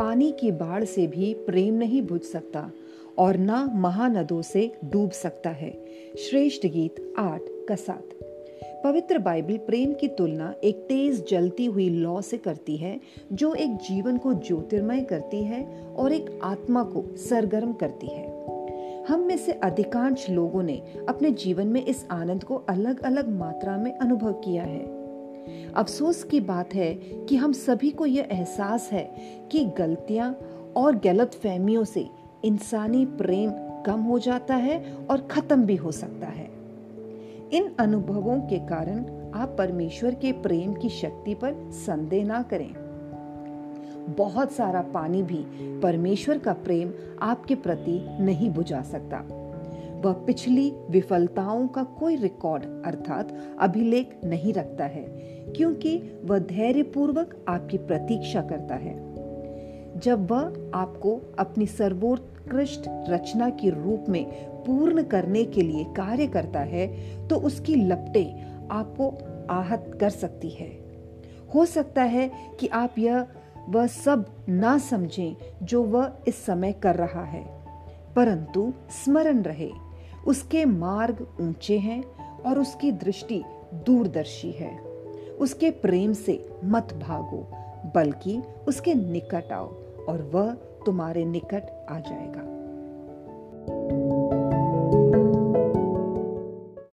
पानी की बाढ़ से भी प्रेम नहीं बुझ सकता और ना महानदों से डूब सकता है। श्रेष्ठ गीत आठ का साथ। पवित्र बाइबल प्रेम की तुलना एक तेज जलती हुई लौ से करती है, जो एक जीवन को ज्योतिर्मय करती है और एक आत्मा को सरगर्म करती है। हम में से अधिकांश लोगों ने अपने जीवन में इस आनंद को अलग अलग मात्रा में अनुभव किया है। अफसोस की बात है कि हम सभी को यह एहसास है कि गलतियाँ और गलत फहमियों से इंसानी प्रेम कम हो जाता है और खत्म भी हो सकता है। इन अनुभवों के कारण आप परमेश्वर के प्रेम की शक्ति पर संदेह ना करें। बहुत सारा पानी भी परमेश्वर का प्रेम आपके प्रति नहीं बुझा सकता। वह पिछली विफलताओं का कोई रिकॉर्ड अर्थात अभिलेख नहीं रखता है, क्योंकि वह धैर्यपूर्वक आपकी प्रतीक्षा करता है। जब वह आपको अपनी सर्वोत्कृष्ट रचना के रूप में पूर्ण करने के लिए कार्य करता है तो उसकी लपटे आपको आहत कर सकती है। हो सकता है कि आप यह, वह सब ना समझें जो वह इस समय कर रहा है, परंतु स्मरण रहे। उसके मार्ग ऊँचे हैं और उसकी दृष्टि दूरदर्शी है। उसके प्रेम से मत भागो, बल्कि उसके निकट आओ और वह तुम्हारे निकट आ जाएगा।